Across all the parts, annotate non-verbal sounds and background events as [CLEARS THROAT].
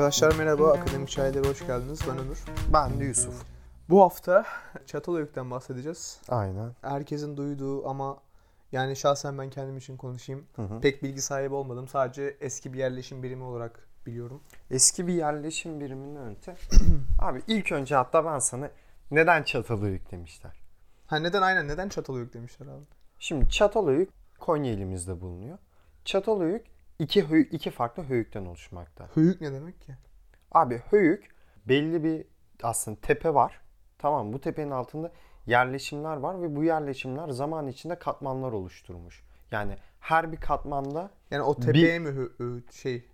Arkadaşlar merhaba, Akademik Çaylar'a hoş geldiniz. Ben Ömür. Ben de Yusuf. Bu hafta Çatalhöyük'ten bahsedeceğiz. Aynen. Herkesin duyduğu ama yani şahsen ben kendim için konuşayım. Hı hı. Pek bilgi sahibi olmadım. Sadece eski bir yerleşim birimi olarak biliyorum. Eski bir yerleşim biriminden öte. [CLEARS THROAT] Abi ilk önce hatta ben sana neden Çatalhöyük demişler. Ha neden aynen neden Çatalhöyük demişler abi? Şimdi Çatalhöyük Konya ilimizde bulunuyor. Çatalhöyük iki, höyü- iki farklı höyükten oluşmakta. Höyük ne demek ki? Abi höyük belli bir aslında tepe var. Tamam bu tepenin altında yerleşimler var ve bu yerleşimler zaman içinde katmanlar oluşturmuş. Yani her bir katmanda Yani o tepeye mi hö- ö- şey?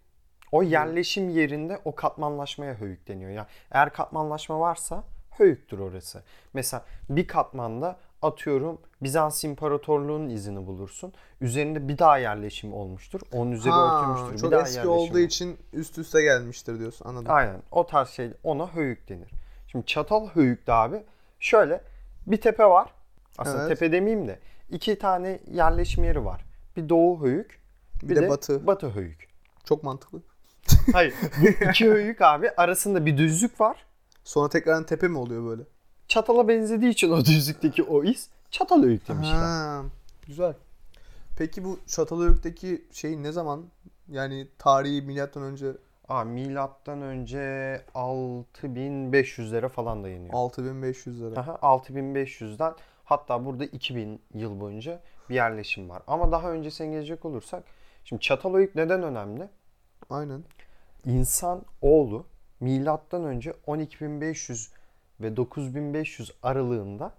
o yerleşim yerinde o katmanlaşmaya höyük deniyor. Yani eğer katmanlaşma varsa höyüktür orası. Mesela bir katmanda atıyorum Bizans İmparatorluğu'nun izini bulursun. Üzerinde bir daha yerleşim olmuştur. Onun üzeri Ha, örtülmüştür. çok bir daha eski olduğu için üst üste gelmiştir diyorsun. Anladım. Aynen. O tarz şey ona höyük denir. Şimdi çatal höyükte abi şöyle bir tepe var. Aslında Evet. tepe demeyeyim de iki tane yerleşim yeri var. Bir doğu höyük, bir, Bir de batı. batı höyük. Çok mantıklı. Hayır. Bu [LAUGHS] iki höyük abi arasında bir düzlük var. Sonra tekrardan tepe mi oluyor böyle? Çatala benzediği için o [LAUGHS] düzlükteki o iz çatal höyük demişler. Ha, güzel. Peki bu Çatalhöyük'teki şey ne zaman? Yani tarihi milattan önce Aa, milattan önce 6500'lere falan dayanıyor. 6500 lira. Aha, 6500'den hatta burada 2000 yıl boyunca bir yerleşim var. Ama daha öncesine gelecek olursak şimdi Çatalhöyük neden önemli? Aynen. İnsan oğlu milattan önce 12500 ve 9500 aralığında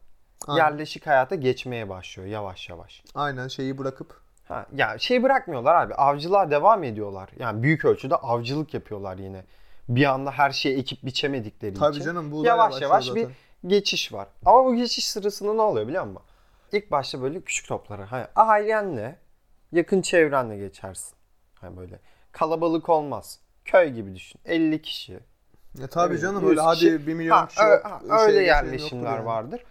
Aynen. yerleşik hayata geçmeye başlıyor yavaş yavaş. Aynen şeyi bırakıp Ha, ya şey bırakmıyorlar abi. Avcılığa devam ediyorlar. Yani büyük ölçüde avcılık yapıyorlar yine. Bir anda her şeyi ekip biçemedikleri tabii için. canım bu yavaş yavaş bir geçiş var. Ama bu geçiş sırasında ne oluyor biliyor musun? İlk başta böyle küçük toplara. Hani ailenle, yakın çevrenle geçersin. Hani böyle kalabalık olmaz. Köy gibi düşün. 50 kişi. Ya tabii Evet, canım 100 öyle hadi kişi. 1 milyon Ha, kişi ö- ha, şey öyle yerleşimler yani. vardır.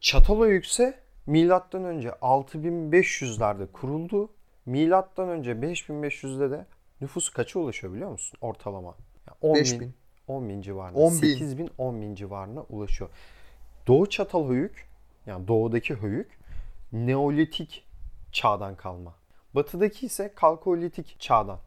Çatalhöyükse milattan önce 6500'lerde kuruldu. Milattan önce 5500'de de nüfusu kaça ulaşıyor biliyor musun? Ortalama. Yani 10 Beş bin, bin. 10 bin civarında. 10 bin. 8 bin, 10 bin civarına ulaşıyor. Doğu Çatalhöyük yani doğudaki höyük Neolitik çağdan kalma. Batıdaki ise Kalkolitik çağdan.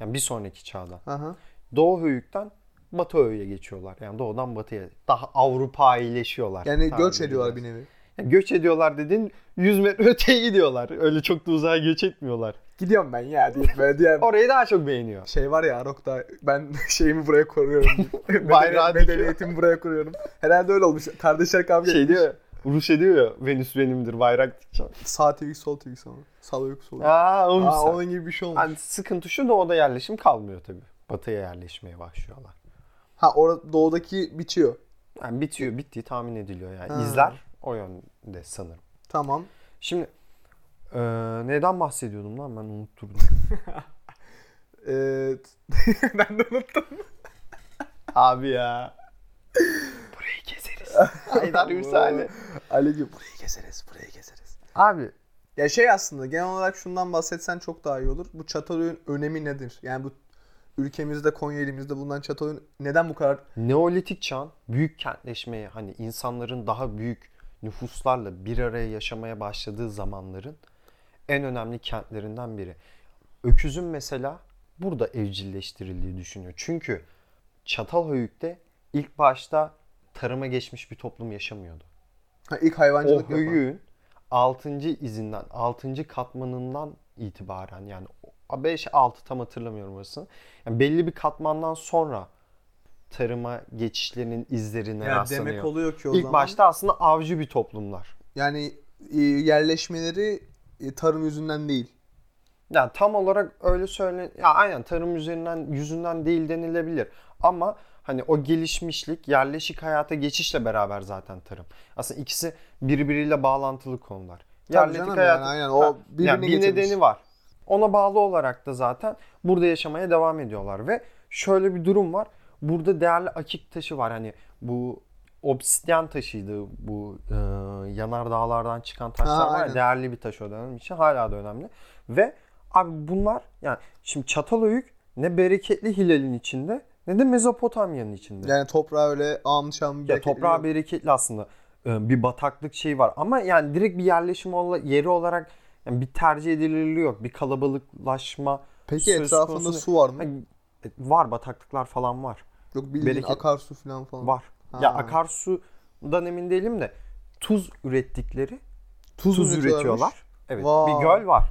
Yani bir sonraki çağdan. Aha. Doğu höyükten Batı höyüğe geçiyorlar. Yani doğudan batıya. Daha Avrupaileşiyorlar. Yani göç ediyorlar bir nevi. Yani göç ediyorlar dediğin 100 metre [LAUGHS] öteye gidiyorlar. Öyle çok da uzağa göç etmiyorlar. Gidiyorum ben ya deyip böyle diğer Orayı daha çok beğeniyor. şey var ya Arok'ta ben [LAUGHS] şeyimi buraya koruyorum. [LAUGHS] Bayrağı medeniyetimi buraya koruyorum. Herhalde öyle olmuş. Kardeşler kavga Şey etmiş. diyor Rus ediyor ya Venüs benimdir bayrak dikeceğim. Sağ tweet sol tweet sonra. Sağ uyuk sol uyuk. Aa, Aa, onun gibi bir şey olmuş. Yani sıkıntı şu doğuda yerleşim kalmıyor tabii. Batıya yerleşmeye başlıyorlar. Ha orada doğudaki bitiyor. Yani bitiyor, bittiği tahmin ediliyor yani. Ha. izler o yönde sanırım. Tamam. Şimdi eee, neden bahsediyordum lan ben unutturdum. [LAUGHS] [LAUGHS] Ee, [LAUGHS] ben de unuttum. Abi ya. Burayı keseriz. Haydar Ürsali. Ali'ciğim burayı keseriz, burayı keseriz. Abi Ya şey aslında genel olarak şundan bahsetsen çok daha iyi olur. Bu Çatalhöyük'ün önemi nedir? Yani bu ülkemizde Konya elimizde bulunan Çatalhöyük'ün neden bu kadar Neolitik çağın büyük kentleşmeye hani insanların daha büyük nüfuslarla bir araya yaşamaya başladığı zamanların en önemli kentlerinden biri. Öküzün mesela burada evcilleştirildiği düşünüyor. Çünkü Çatalhöyük'te ilk başta tarıma geçmiş bir toplum yaşamıyordu. ha, ilk O hayvancılık yapan? höyüğün 6. izinden, 6. katmanından itibaren yani 5-6 tam hatırlamıyorum orasını. Yani belli bir katmandan sonra tarıma geçişlerinin izlerine Ya rastlanıyor. demek oluyor ki o İlk zaman başta aslında avcı bir toplumlar. yani e, yerleşmeleri e, tarım yüzünden değil. Yani tam olarak öyle söyle ya aynen tarım üzerinden yüzünden değil denilebilir. Ama hani o gelişmişlik yerleşik hayata geçişle beraber zaten tarım. Aslında ikisi birbiriyle bağlantılı konular. Tabii canım yani, aynen. O birbirini yani bir getirmiş. nedeni var. Ona bağlı olarak da zaten burada yaşamaya devam ediyorlar ve şöyle bir durum var. Burada değerli akik taşı var. Hani bu obsidyen taşıydı bu e, yanar dağlardan çıkan taşlar Ha, var aynen. değerli bir taş o dönem için hala da önemli. Ve abi bunlar yani şimdi Çatalhöyük ne bereketli hilalin içinde ne de Mezopotamya'nın içinde. Yani toprağı öyle almış şam Ya toprağı bereketli aslında. Ee, Bir bataklık şey var ama yani direkt bir yerleşim yeri olarak yani bir tercih edilirliği yok. Bir kalabalıklaşma Peki etrafında konusu- su var mı? Ha, e, var bataklıklar falan var. Yok bildiğin bereket- akarsu falan falan. Var. Ha. Ya akarsudan emin değilim de tuz ürettikleri Tuz, tuz üretiyorlar. Evet. Vay. Bir göl var.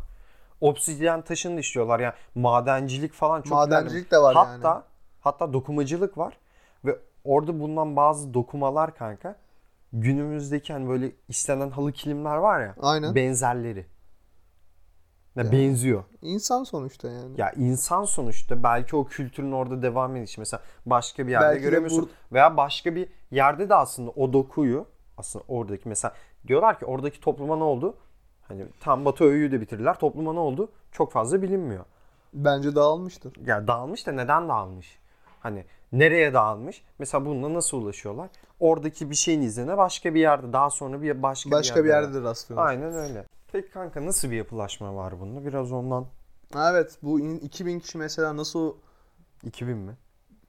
Obsidyen taşını işliyorlar. Yani madencilik falan çok Madencilik ilerlemiş. de var hatta, yani. Hatta dokumacılık var. Ve orada bulunan bazı dokumalar kanka günümüzdeki hani böyle istenen halı kilimler var ya Aynen. benzerleri. Ya Ya. benziyor. İnsan sonuçta yani. Ya insan sonuçta belki o kültürün orada devam edişi mesela başka bir yerde Belki göremiyorsun bur- veya başka bir yerde de aslında o dokuyu aslında oradaki mesela diyorlar ki oradaki topluma ne oldu? Hani tam Batı öğüyü de bitirdiler. Topluma ne oldu? Çok fazla bilinmiyor. Bence dağılmıştır. Ya dağılmış da neden dağılmış? Hani nereye dağılmış? Mesela bununla nasıl ulaşıyorlar? Oradaki bir şeyin izine başka bir yerde daha sonra bir başka, Başka bir yerde. yerde de rastlıyorlar. Aynen öyle. Peki kanka nasıl bir yapılaşma var bunda? Biraz ondan Evet bu in- 2000 kişi mesela nasıl 2000 mi?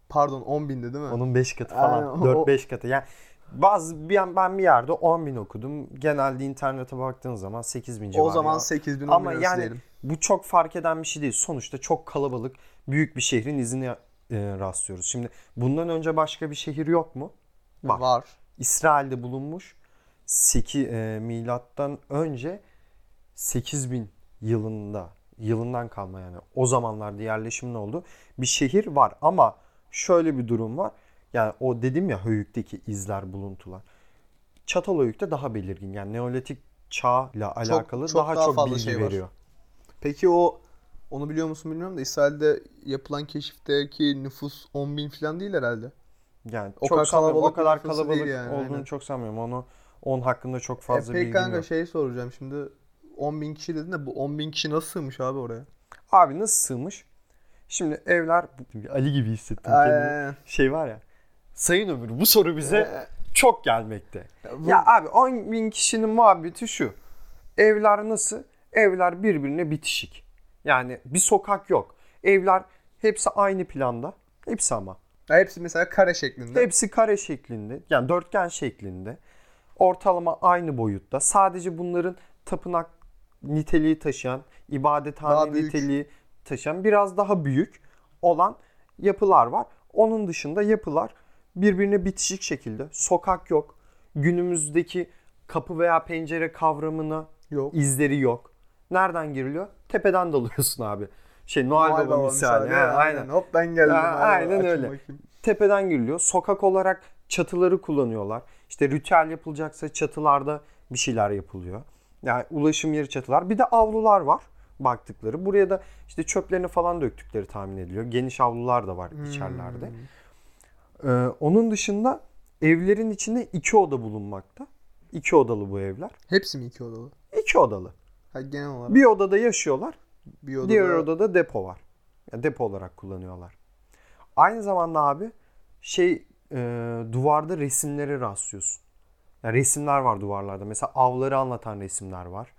pardon 10 bindi değil mi? Onun 5 katı Aynen, falan. o- 4-5 katı. Yani bazı bir ben bir yerde 10 bin okudum. Genelde internete baktığın zaman 8 bin civarı. o zaman ya. 8000 10 Ama bin yani diyelim. bu çok fark eden bir şey değil. Sonuçta çok kalabalık büyük bir şehrin izine e, rastlıyoruz. Şimdi bundan önce başka bir şehir yok mu? Var. Var. İsrail'de bulunmuş 8 e, milattan önce 8000 yılında yılından kalma yani o zamanlarda yerleşimin oldu bir şehir var ama şöyle bir durum var. Yani o dedim ya Höyük'teki izler, buluntular. Çatalhöyük'te daha belirgin. Yani Neolitik çağla alakalı çok daha, daha çok fazla bilgi şey var. veriyor. Peki o onu biliyor musun bilmiyorum da İsrail'de yapılan keşifteki nüfus 10 bin falan değil herhalde. Yani O çok kadar. O kalabalık bir kadar kalabalık yani, olduğunu aynen. çok sanmıyorum. Onu onun hakkında çok fazla e peki bilgim kanka yok. şey soracağım şimdi 10 bin kişi dedin de bu 10 bin kişi nasıl sığmış abi oraya? Abi nasıl sığmış? Şimdi evler Ali gibi hissettim kendimi. Şey var ya. Sayın Ömür bu soru bize çok gelmekte. bu- Ya abi 10 bin kişinin muhabbeti şu. Evler nasıl? Evler birbirine bitişik. Yani bir sokak yok. Evler hepsi aynı planda. Hepsi ama. Ya hepsi mesela kare şeklinde. Hepsi kare şeklinde. Yani dörtgen şeklinde. Ortalama aynı boyutta. Sadece bunların tapınak niteliği taşıyan, ibadethane niteliği taşıyan biraz daha büyük olan yapılar var. Onun dışında yapılar birbirine bitişik şekilde. Sokak yok. Günümüzdeki kapı veya pencere kavramına Yok. izleri yok. Nereden giriliyor? Tepeden dalıyorsun abi. Şey Noel, Noel Baba, Baba misali. misali. Ha, Ha, aynen. Hop ben geldim. Ha, aynen açın öyle. bakayım. Tepeden giriliyor. Sokak olarak çatıları kullanıyorlar. İşte ritüel yapılacaksa çatılarda bir şeyler yapılıyor. Yani ulaşım yeri çatılar. Bir de avlular var baktıkları. Buraya da işte çöplerini falan döktükleri tahmin ediliyor. Geniş avlular da var içerilerde. Hmm. Ee, onun dışında evlerin içinde iki oda bulunmakta. İki odalı bu evler. Hepsi mi iki odalı? İki odalı. Ha, genel olarak Bir odada yaşıyorlar. bir odada. Diğer odada depo var. Yani depo olarak kullanıyorlar. Aynı zamanda abi şey e, duvarda resimlere rastlıyorsun. Yani resimler var duvarlarda. Mesela avları anlatan resimler var.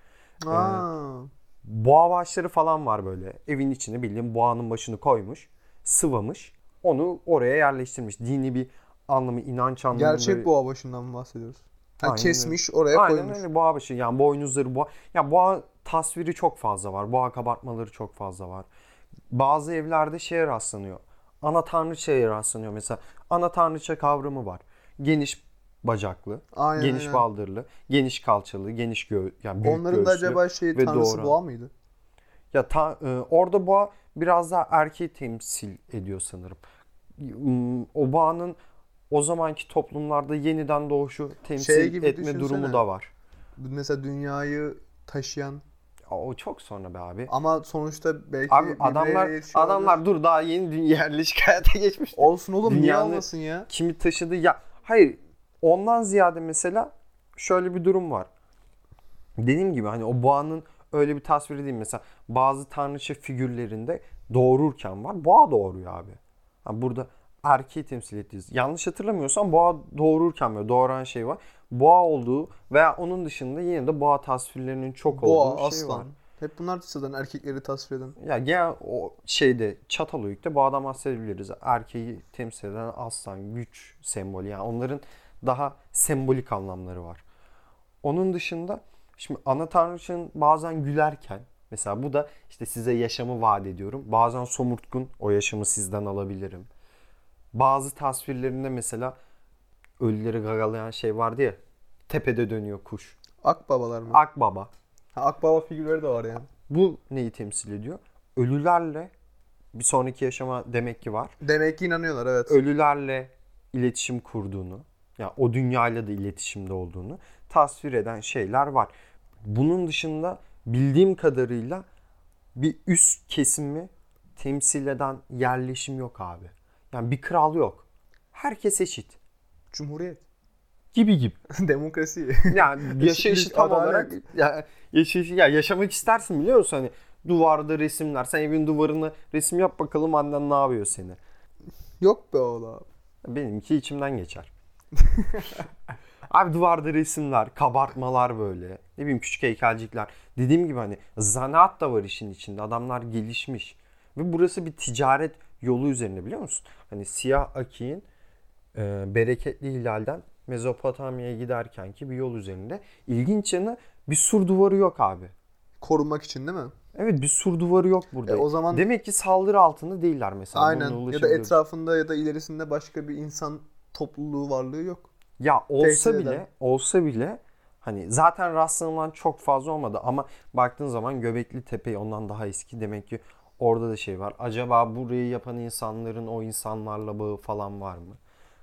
Aa, Boğa başları falan var böyle. Evin içine bildiğin boğanın başını koymuş, sıvamış. Onu oraya yerleştirmiş. Dini bir anlamı, inanç anlamında. gerçek boğa başından mı bahsediyoruz? Aynen kesmiş oraya Aynen koymuş. öyle boğa başı. Yani boynuzları boğa. Ya boğa tasviri çok fazla var. Boğa kabartmaları çok fazla var. Bazı evlerde şeye rastlanıyor. Ana tanrıçaya rastlanıyor. Mesela ana tanrıça kavramı var. Geniş bacaklı, Aynen, geniş aynen. baldırlı, geniş kalçalı, geniş gö yani büyük Onların da acaba şey tanrısı doğuran. boğa mıydı? Ya ta, e, orada boğa biraz daha erkeği temsil ediyor sanırım. Hmm, O boğanın o zamanki toplumlarda yeniden doğuşu temsil Şey etme düşünsene. durumu da var. Mesela dünyayı taşıyan Ya O çok sonra be abi. ama sonuçta belki Abi adamlar adamlar dur daha yeni dünya [LAUGHS] yerleşik hayata geçmiş. Olsun oğlum niye Dünyanın- olmasın ya? Kimi taşıdı ya hayır ondan ziyade mesela şöyle bir durum var. Dediğim gibi hani o boğanın öyle bir tasviri değil mesela bazı tanrıça figürlerinde doğururken var boğa doğuruyor abi. Ha burada erkeği temsil ettiğiz. Yanlış hatırlamıyorsam boğa doğururken böyle doğuran şey var. Boğa olduğu veya onun dışında yine de boğa tasvirlerinin çok Boğa, olduğu şey aslan. var. Hep bunlar zaten erkekleri tasvir eden. Ya genel o şeyde Çatalhöyük'te bu adam bahsedebiliriz. Erkeği temsil eden aslan, güç sembolü. Yani onların daha sembolik anlamları var. Onun dışında şimdi ana tanrıçanın bazen gülerken mesela bu da işte size yaşamı vaat ediyorum. Bazen somurtkun o yaşamı sizden alabilirim. Bazı tasvirlerinde mesela ölüleri gagalayan şey vardı ya tepede dönüyor kuş. Akbabalar mı? Akbaba. Ha, akbaba figürleri de var yani. Bu neyi temsil ediyor? Ölülerle bir sonraki yaşama demek ki var. Demek ki inanıyorlar evet. Ölülerle iletişim kurduğunu, yani o dünyayla da iletişimde olduğunu tasvir eden şeyler var. Bunun dışında bildiğim kadarıyla bir üst kesimi temsil eden yerleşim yok abi. Yani bir kral yok. Herkes eşit. Cumhuriyet. Gibi gibi. [LAUGHS] Demokrasi. Yani [LAUGHS] yaşayışı tam adalet. olarak ya, yaşayışı, ya yaşamak istersin biliyor musun? Hani duvarda resimler. Sen evin duvarına resim yap bakalım annen ne yapıyor seni. Yok be oğlum. Benimki içimden geçer. [LAUGHS] Abi duvarda resimler, kabartmalar böyle. Ne bileyim küçük heykelcikler. Dediğim gibi hani zanaat da var işin içinde. Adamlar gelişmiş. Ve burası bir ticaret yolu üzerine biliyor musun? Hani siyah akiğin e, bereketli hilalden Mezopotamya'ya giderken ki bir yol üzerinde. İlginç yanı bir sur duvarı yok abi. Korunmak için değil mi? Evet bir sur duvarı yok burada. E, o zaman- Demek ki saldırı altında değiller mesela. Aynen. Ya da etrafında ya da ilerisinde başka bir insan topluluğu varlığı yok. Ya olsa Tehdit bile eden. olsa bile hani zaten rastlanılan çok fazla olmadı ama baktığın zaman Göbekli Tepe ondan daha eski demek ki orada da şey var. Acaba burayı yapan insanların o insanlarla bağı falan var mı?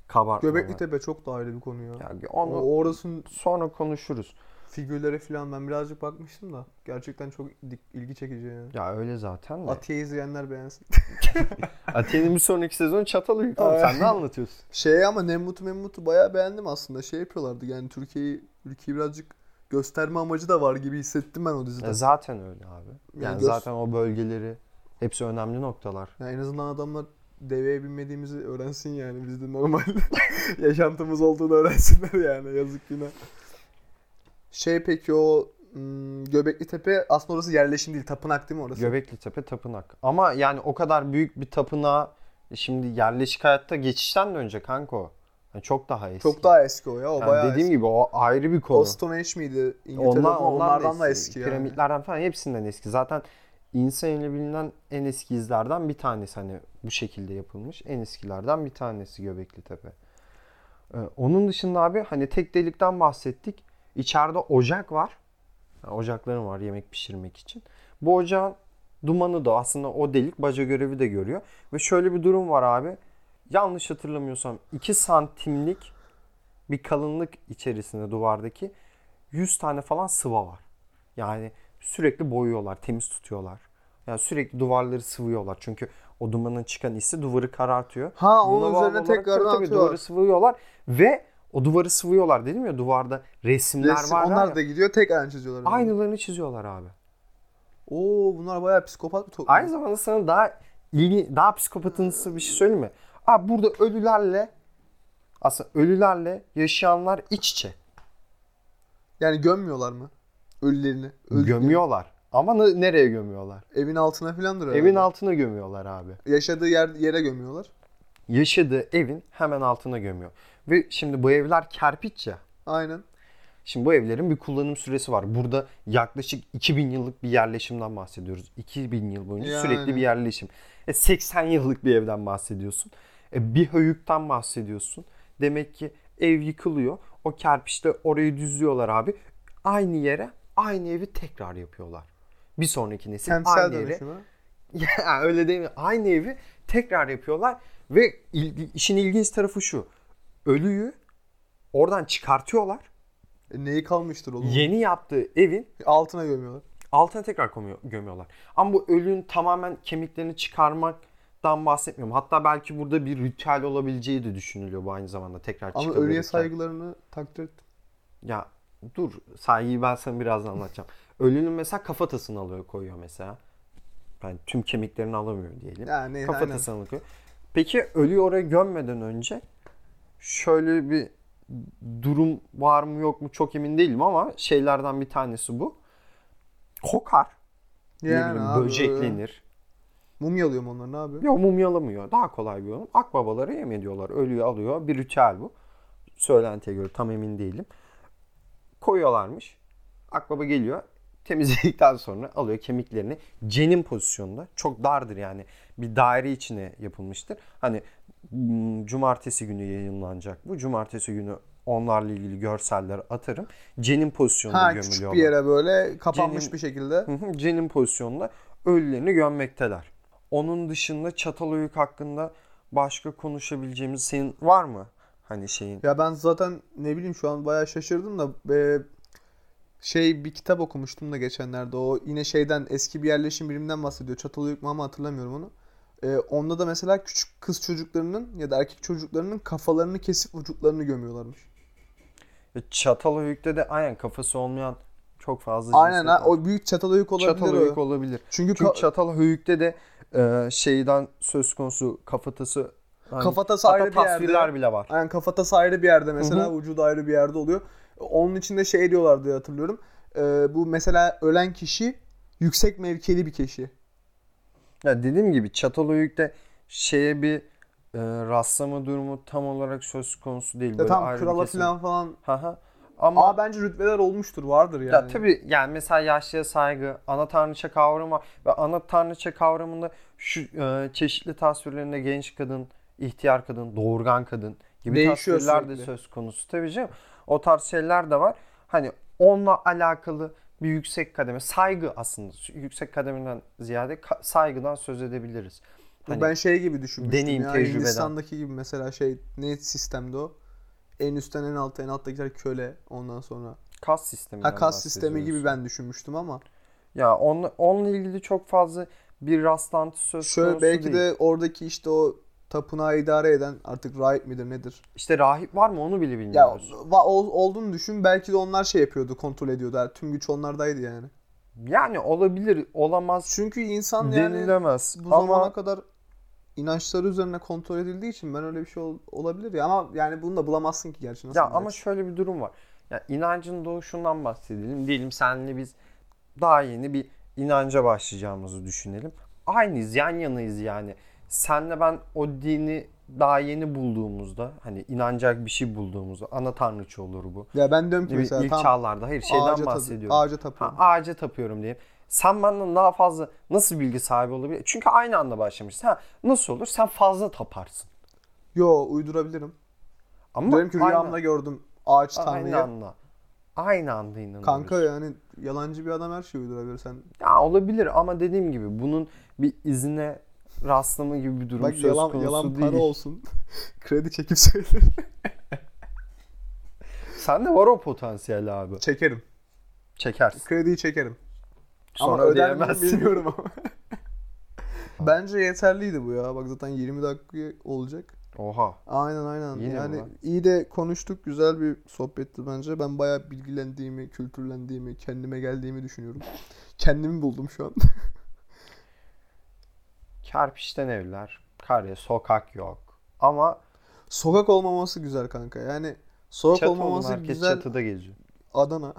Kabartma Göbekli var. Tepe çok da ayrı bir konu ya. Ya O, onu orasının sonra konuşuruz. Figürlere falan ben birazcık bakmıştım da gerçekten çok ilgi çekici yani. Ya öyle zaten de. Atiye izleyenler beğensin. [LAUGHS] Atiye'nin bir sonraki sezonu Çatalhöyük oğlum. Sen ne anlatıyorsun? [LAUGHS] Şey ama Nemmut'u Memmut'u bayağı beğendim aslında. Şey yapıyorlardı yani Türkiye'yi ülkeyi birazcık gösterme amacı da var gibi hissettim ben o dizide. E, zaten öyle abi. Yani, Yani göz- zaten o bölgeleri hepsi önemli noktalar. Yani en azından adamlar deveye binmediğimizi öğrensin yani. Biz de normal [LAUGHS] yaşantımız olduğunu öğrensinler yani. Yazık günah. Şey peki o hmm, Göbekli Tepe aslında orası yerleşim değil. Tapınak değil mi orası? Göbekli Tepe tapınak. Ama yani o kadar büyük bir tapınağa şimdi yerleşik hayatta geçişten de önce kanka o. Yani çok daha eski. Çok daha eski o ya. O Yani bayağı dediğim eski. gibi o ayrı bir konu. O Stone Age miydi? İngiltere'de Onlar, onlardan da eski yani. Piramitlerden falan hepsinden eski. Zaten insan ile bilinen en eski izlerden bir tanesi hani bu şekilde yapılmış. En eskilerden bir tanesi Göbekli Tepe. Ee, onun dışında abi hani tek delikten bahsettik. İçeride ocak var. Yani ocakların var yemek pişirmek için. Bu ocağın dumanı da aslında o delik baca görevi de görüyor. Ve şöyle bir durum var abi. Yanlış hatırlamıyorsam 2 santimlik bir kalınlık içerisinde duvardaki 100 tane falan sıva var. Yani sürekli boyuyorlar, temiz tutuyorlar. Yani sürekli duvarları sıvıyorlar. Çünkü o dumanın çıkan isi duvarı karartıyor. Ha Buna onun bağlı üzerine tekrardan atıyorlar. duvarı sıvıyorlar ve o duvarı sıvıyorlar dedim ya duvarda resimler Resim, var. onlar ya. da gidiyor tek aynı çiziyorlar. yani. Aynılarını çiziyorlar abi. Oo bunlar bayağı psikopat bir toplum. Aynı zamanda sana daha ilgi, daha psikopatınsı bir şey söyleyeyim mi? Abi burada ölülerle aslında ölülerle yaşayanlar iç içe. Yani gömmüyorlar mı? Ölülerini. Öldüklerini. Gömüyorlar. Ama ne- nereye gömüyorlar? Evin altına filandır herhalde. Evin altına gömüyorlar abi. Yaşadığı yer, yere gömüyorlar. Yaşadığı evin hemen altına gömüyor. Ve şimdi bu evler kerpiç ya. Aynen. Şimdi bu evlerin bir kullanım süresi var. Burada yaklaşık 2000 yıllık bir yerleşimden bahsediyoruz. 2000 yıl boyunca Yani. sürekli bir yerleşim. E 80 yıllık bir evden bahsediyorsun. E bir höyükten bahsediyorsun. Demek ki ev yıkılıyor. O kerpiçte orayı düzlüyorlar abi. Aynı yere aynı evi tekrar yapıyorlar. Bir sonraki nesil Kentsel aynı yere [LAUGHS] ya öyle değil mi? Aynı evi tekrar yapıyorlar ve il- işin ilginç tarafı şu. Ölüyü oradan çıkartıyorlar. E, neyi kalmıştır oğlum? Yeni yaptığı evin Altına gömüyorlar. altına tekrar koyuyor, gömüyorlar. Ama bu ölünün tamamen kemiklerini çıkarmaktan bahsetmiyorum. Hatta belki burada bir ritüel olabileceği de düşünülüyor bu aynı zamanda tekrar Ama ölüye saygılarını takdir ettim. Ya dur saygıyı ben sana birazdan anlatacağım. Ölünün mesela kafatasını alıyor koyuyor mesela. Yani tüm kemiklerini alamıyor diyelim. Aynen. Kafatasını alıyor. Peki ölüyü oraya gömmeden önce şöyle bir durum var mı yok mu çok emin değilim ama şeylerden bir tanesi bu. Kokar. ne Yani bileyim abi, böceklenir. Mum yalıyor mu onlar ne yapıyor? Yok mumyalamıyor. Daha kolay bir yol. Akbabalara yem ediyorlar. Ölüyü alıyor. Bir ritüel bu. Söylentiye göre tam emin değilim. Koyuyorlarmış. Akbaba geliyor. Temizledikten sonra alıyor kemiklerini. Cenin pozisyonunda. Çok dardır yani. Bir daire içine yapılmıştır. Hani cumartesi günü yayınlanacak bu. Cumartesi günü onlarla ilgili görseller atarım. Cenin pozisyonunda Ha gömülüyorlar. küçük bir yere böyle kapanmış Cenin- bir şekilde. Cenin pozisyonunda ölülerini gömmekteler. Onun dışında Çatalhöyük hakkında başka konuşabileceğimiz senin var mı? Hani şeyin. Ya ben zaten ne bileyim şu an bayağı şaşırdım da e, şey bir kitap okumuştum da geçenlerde. O yine şeyden eski bir yerleşim biriminden bahsediyor. Çatalhöyük mü ama hatırlamıyorum onu. E, onda da mesela küçük kız çocuklarının ya da erkek çocuklarının kafalarını kesip vücutlarını gömüyorlarmış. Ve Çatalhöyük'te de aynen kafası olmayan çok fazla Aynen ha, o büyük Çatalhöyük olabilir Çatalhöyük o. olabilir. Çünkü Çünkü Çatalhöyük'te de e, şeyden söz konusu kafatası hani Kafatası ayrı bir yerde. bile var. Aynen kafatası ayrı bir yerde mesela, Hı vücudu ayrı bir yerde oluyor. Onun içinde şey diyorlar diye hatırlıyorum. Ee, bu mesela ölen kişi yüksek mevkili bir kişi. Ya dediğim gibi Çatalhöyük'te şeye bir e, rastlama durumu tam olarak söz konusu değil. Ya Böyle tam krala falan falan. Haha. Ama Ama bence rütbeler olmuştur, vardır yani. Ya tabii yani mesela yaşlıya saygı, ana tanrıça kavramı var ve ana tanrıça kavramında şu e, çeşitli tasvirlerinde genç kadın, ihtiyar kadın, doğurgan kadın gibi Değişiyor tasvirler de sürekli. söz konusu. Tabii canım. O tarz şeyler de var. Hani onunla alakalı bir yüksek kademe, saygı aslında. Yüksek kademeden ziyade ka- saygıdan söz edebiliriz. Bu Hani ben şey gibi düşünmüştüm deneyim, ya. tecrübeden. Hindistan'daki gibi mesela şey ne sistemde o? En üstten en alta en alttakiler köle ondan sonra. kas sistemi. Ha kas sistemi gibi ben düşünmüştüm ama. Ya onunla, onunla ilgili çok fazla bir rastlantı söz Şöyle konusu belki değil. de oradaki işte o tapınağı idare eden artık rahip midir nedir? İşte rahip var mı onu bile Ya bilmiyoruz. va- ol- olduğunu düşün. Belki de onlar şey yapıyordu, kontrol ediyordu. Yani tüm güç onlardaydı yani. Yani olabilir, olamaz Çünkü insan yani denilemez. bu Ama zamana kadar inançları üzerine kontrol edildiği için ben öyle bir şey ol- olabilir ya ama yani bunu da bulamazsın ki gerçi nasıl ya ama bulacaksın? şöyle bir durum var. Ya inancın doğuşundan bahsedelim. Diyelim senle biz daha yeni bir inanca başlayacağımızı düşünelim. Aynıyız, yan yanayız yani. Senle ben o dini daha yeni bulduğumuzda hani inanacak bir şey bulduğumuzda ana tanrıçı olur bu. ya ben diyorum ki bileyim, mesela ilk tam çağlarda hayır şeyden ağaca, bahsediyorum. ağaca Ha, tapıyorum. ağaca tapıyorum diye. Sen benden daha fazla nasıl bilgi sahibi olabilir? Çünkü aynı anda başlamışsın. Ha, nasıl olur? Sen fazla taparsın. Yo uydurabilirim. Ama Diyorum ki aynı- rüyamda gördüm ağaç Aynı tanrıyı. anda. Aynı anda inanıyoruz. Kanka yani yalancı bir adam her şeyi uydurabilir sen. Ya olabilir ama dediğim gibi bunun bir izine rastlama gibi bir durum Bak söz yalan konusu yalan değil. para olsun. [LAUGHS] Kredi çekip söyle. [LAUGHS] Sende var o potansiyel abi. Çekerim. Çekersin. Krediyi çekerim. Sonra ama ödeyemezsin. bilmiyorum ama. [LAUGHS] Bence yeterliydi bu ya. Bak zaten 20 dakika olacak. Oha. Aynen aynen. Yine yani iyi de konuştuk. Güzel bir sohbetti bence. Ben bayağı bilgilendiğimi, kültürlendiğimi, kendime geldiğimi düşünüyorum. Kendimi buldum şu an. Kerpiçten evler. Kare, sokak yok. Ama Sokak olmaması güzel kanka. Yani sokak çatı olmaması herkes güzel. çatıda geziyor. Adana.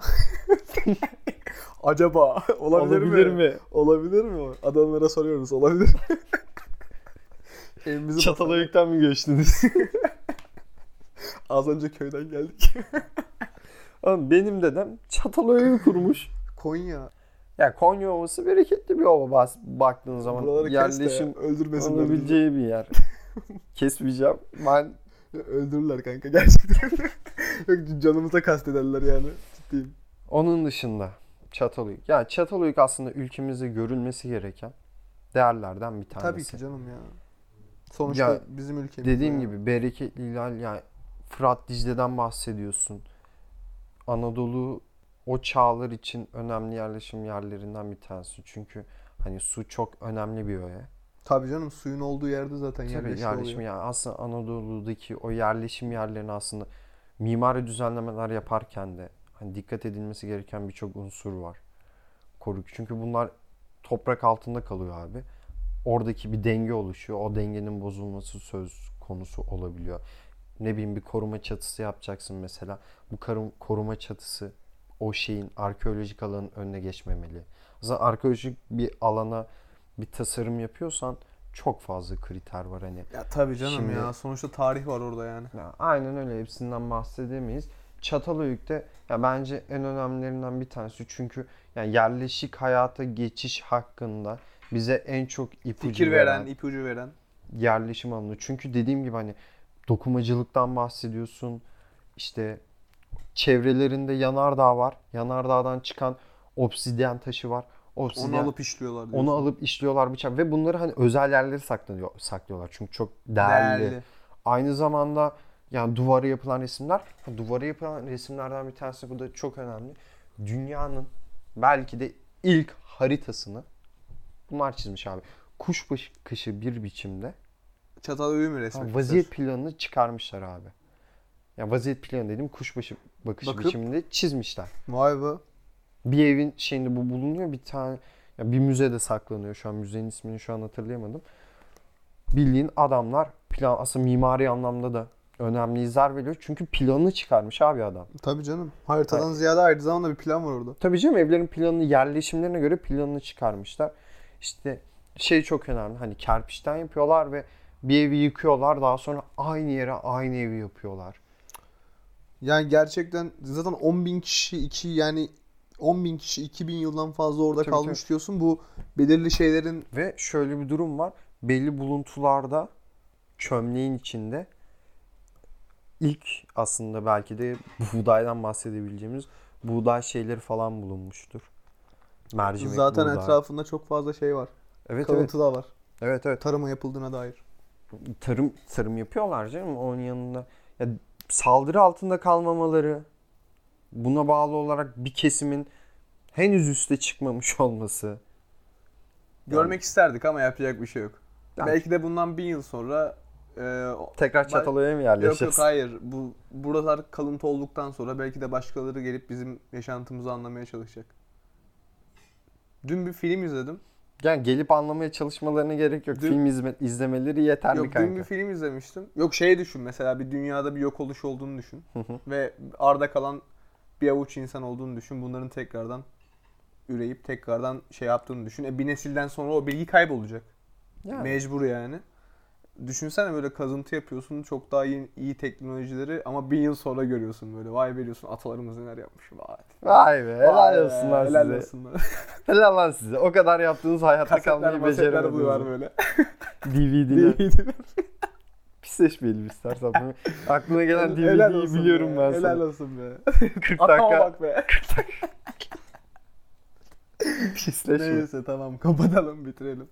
[LAUGHS] Acaba [LAUGHS] olabilir, mi? Olabilir mi? Adamlara soruyoruz. Olabilir mi? [LAUGHS] Evimizi Çatalhöyük'ten mi göçtünüz? Az önce köyden geldik. Oğlum benim dedem Çatalhöyük'ü kurmuş. Konya. Ya Konya Ovası bereketli bir ova bas- baktığın zaman. Buraları yerleşim öldürmesinler. bizi. olabileceği bir yer. [LAUGHS] Kesmeyeceğim. Ben Öldürürler kanka gerçekten. [LAUGHS] Yok canımıza kastederler yani. Ciddiyim. Onun dışında Çatalhöyük. Ya Çatalhöyük aslında ülkemizde görülmesi gereken değerlerden bir tanesi. Tabii ki canım ya. Sonuçta Ya, bizim ülkemiz. Dediğim ya. gibi bereketli ilal yani Fırat Dicle'den bahsediyorsun. Anadolu o çağlar için önemli yerleşim yerlerinden bir tanesi. Çünkü hani su çok önemli bir öğe. Tabii canım suyun olduğu yerde zaten Tabii yerleşim yerleşim oluyor. yani aslında Anadolu'daki o yerleşim yerlerini aslında mimari düzenlemeler yaparken de hani dikkat edilmesi gereken birçok unsur var. Koruk. Çünkü bunlar toprak altında kalıyor abi. Oradaki bir denge oluşuyor. O dengenin bozulması söz konusu olabiliyor. Ne bileyim bir koruma çatısı yapacaksın mesela. Bu koruma çatısı o şeyin arkeolojik alanın önüne geçmemeli. Zaten arkeolojik bir alana bir tasarım yapıyorsan çok fazla kriter var hani. Ya tabii canım Şimdi- ya. Sonuçta tarih var orada yani. Ya aynen öyle hepsinden bahsedemeyiz. Çatalhöyük'te ya bence en önemlilerinden bir tanesi çünkü yani yerleşik hayata geçiş hakkında bize en çok ipucu Fikir veren, veren, ipucu veren. yerleşim alanı. Çünkü dediğim gibi hani dokumacılıktan bahsediyorsun. İşte çevrelerinde yanardağ var. Yanardağdan çıkan obsidyen taşı var. Obsidyen Onu alıp işliyorlar. onu diyorsun. alıp işliyorlar bıçak ve bunları hani özel yerlere saklanıyor saklıyorlar. Çünkü çok değerli. Değerli. Aynı zamanda yani duvara yapılan resimler, duvara yapılan resimlerden bir tanesi bu da çok önemli. Dünyanın belki de ilk haritasını bunlar çizmiş abi. Kuşbaşı kışı bir biçimde Çatal öğü mü resmetmişler? vaziyet planını çıkarmışlar abi. Ya vaziyet planı dedim kuşbaşı bakışı Bakıp- biçiminde çizmişler. Vay be. Bir evin şeyinde bu bulunuyor bir tane ya bir müzede saklanıyor şu an müzenin ismini şu an hatırlayamadım. Bildiğin adamlar plan aslında mimari anlamda da önemli izler veriyor. Çünkü planını çıkarmış abi adam. Tabii canım. Haritadan ziyade aynı zamanda bir plan var orada. Tabii canım evlerin planını yerleşimlerine göre planını çıkarmışlar. İşte şey çok önemli hani kerpiçten yapıyorlar ve bir evi yıkıyorlar daha sonra aynı yere aynı evi yapıyorlar. Yani gerçekten zaten 10 bin kişi iki yani 10 bin kişi 2000 yıldan fazla orada Tabii, kalmış diyorsun. Bu belirli şeylerin Ve şöyle bir durum var. Belli buluntularda çömleğin içinde ilk aslında belki de buğdaydan bahsedebileceğimiz buğday şeyleri falan bulunmuştur. Mercimek, zaten buğday. etrafında çok fazla şey var. Evet evet. Kalıntı da var. Evet evet. Tarıma yapıldığına dair. Tarım tarım yapıyorlar canım onun yanında. Ya saldırı altında kalmamaları buna bağlı olarak bir kesimin henüz üste çıkmamış olması. Görmek isterdik ama yapacak bir şey yok. Yani- Belki de bundan bin yıl sonra e, Tekrar Ben- Çatalhöyük'e mi Yok yok yerleşeceğiz? hayır. Bu buralar kalıntı olduktan sonra belki de başkaları gelip bizim yaşantımızı anlamaya çalışacak. Dün bir film izledim. Yani gelip anlamaya çalışmalarına gerek yok. Dün- Film izme, izlemeleri yeterli Yok kanka. dün bir film izlemiştim. Yok şey düşün mesela bir dünyada bir yok oluş olduğunu düşün. Ve arda kalan bir avuç insan olduğunu düşün. Bunların tekrardan üreyip tekrardan şey yaptığını düşün. E bir nesilden sonra o bilgi kaybolacak. Yani. Mecbur yani. Düşünsene böyle kazıntı yapıyorsun çok daha iyi, iyi teknolojileri ama bin yıl sonra görüyorsun böyle. Vay be diyorsun atalarımız neler yapmış. Vay. Vay be helal Vay be, olsun lan helal size. olsun lan. [LAUGHS] Helal lan size. O kadar yaptığınız hayatta Kasetler kalmayı beceremediniz. böyle. [LAUGHS] DVD'ler. Pisleşmeyelim [LAUGHS] istersen. Aklına gelen Helal DVD'yi biliyorum be, ben Helal sana. olsun be. 40 Atama dakika bak be. pisleşme. Neyse tamam kapatalım bitirelim.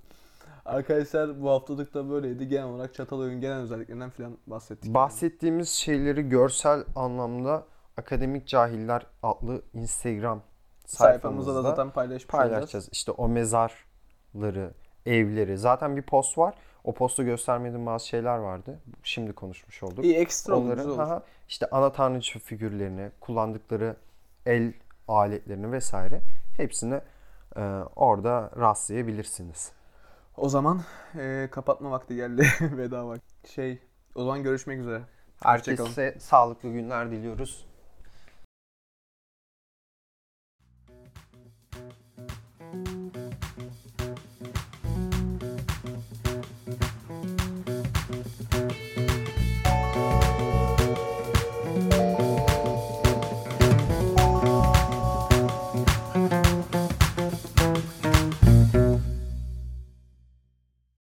Arkadaşlar bu haftalık da böyleydi. Genel olarak Çatalhöyük'ün genel özelliklerinden falan bahsettik. Bahsettiğimiz şeyleri görsel anlamda Akademik Cahiller adlı Instagram Sayfamızda da sayfamızda zaten paylaşmış olacağız. paylaşacağız. İşte o mezarları, evleri. Zaten bir post var. O posta göstermediğim bazı şeyler vardı. Şimdi konuşmuş olduk. İyi ekstra olur, Onları güzel olur. haha, işte ana tanrıçı figürlerini, kullandıkları el aletlerini vesaire hepsini e, orada rastlayabilirsiniz. O zaman e, kapatma vakti geldi. [LAUGHS] Veda vakti. Şey, o zaman görüşmek üzere. Herkese sağlıklı günler diliyoruz.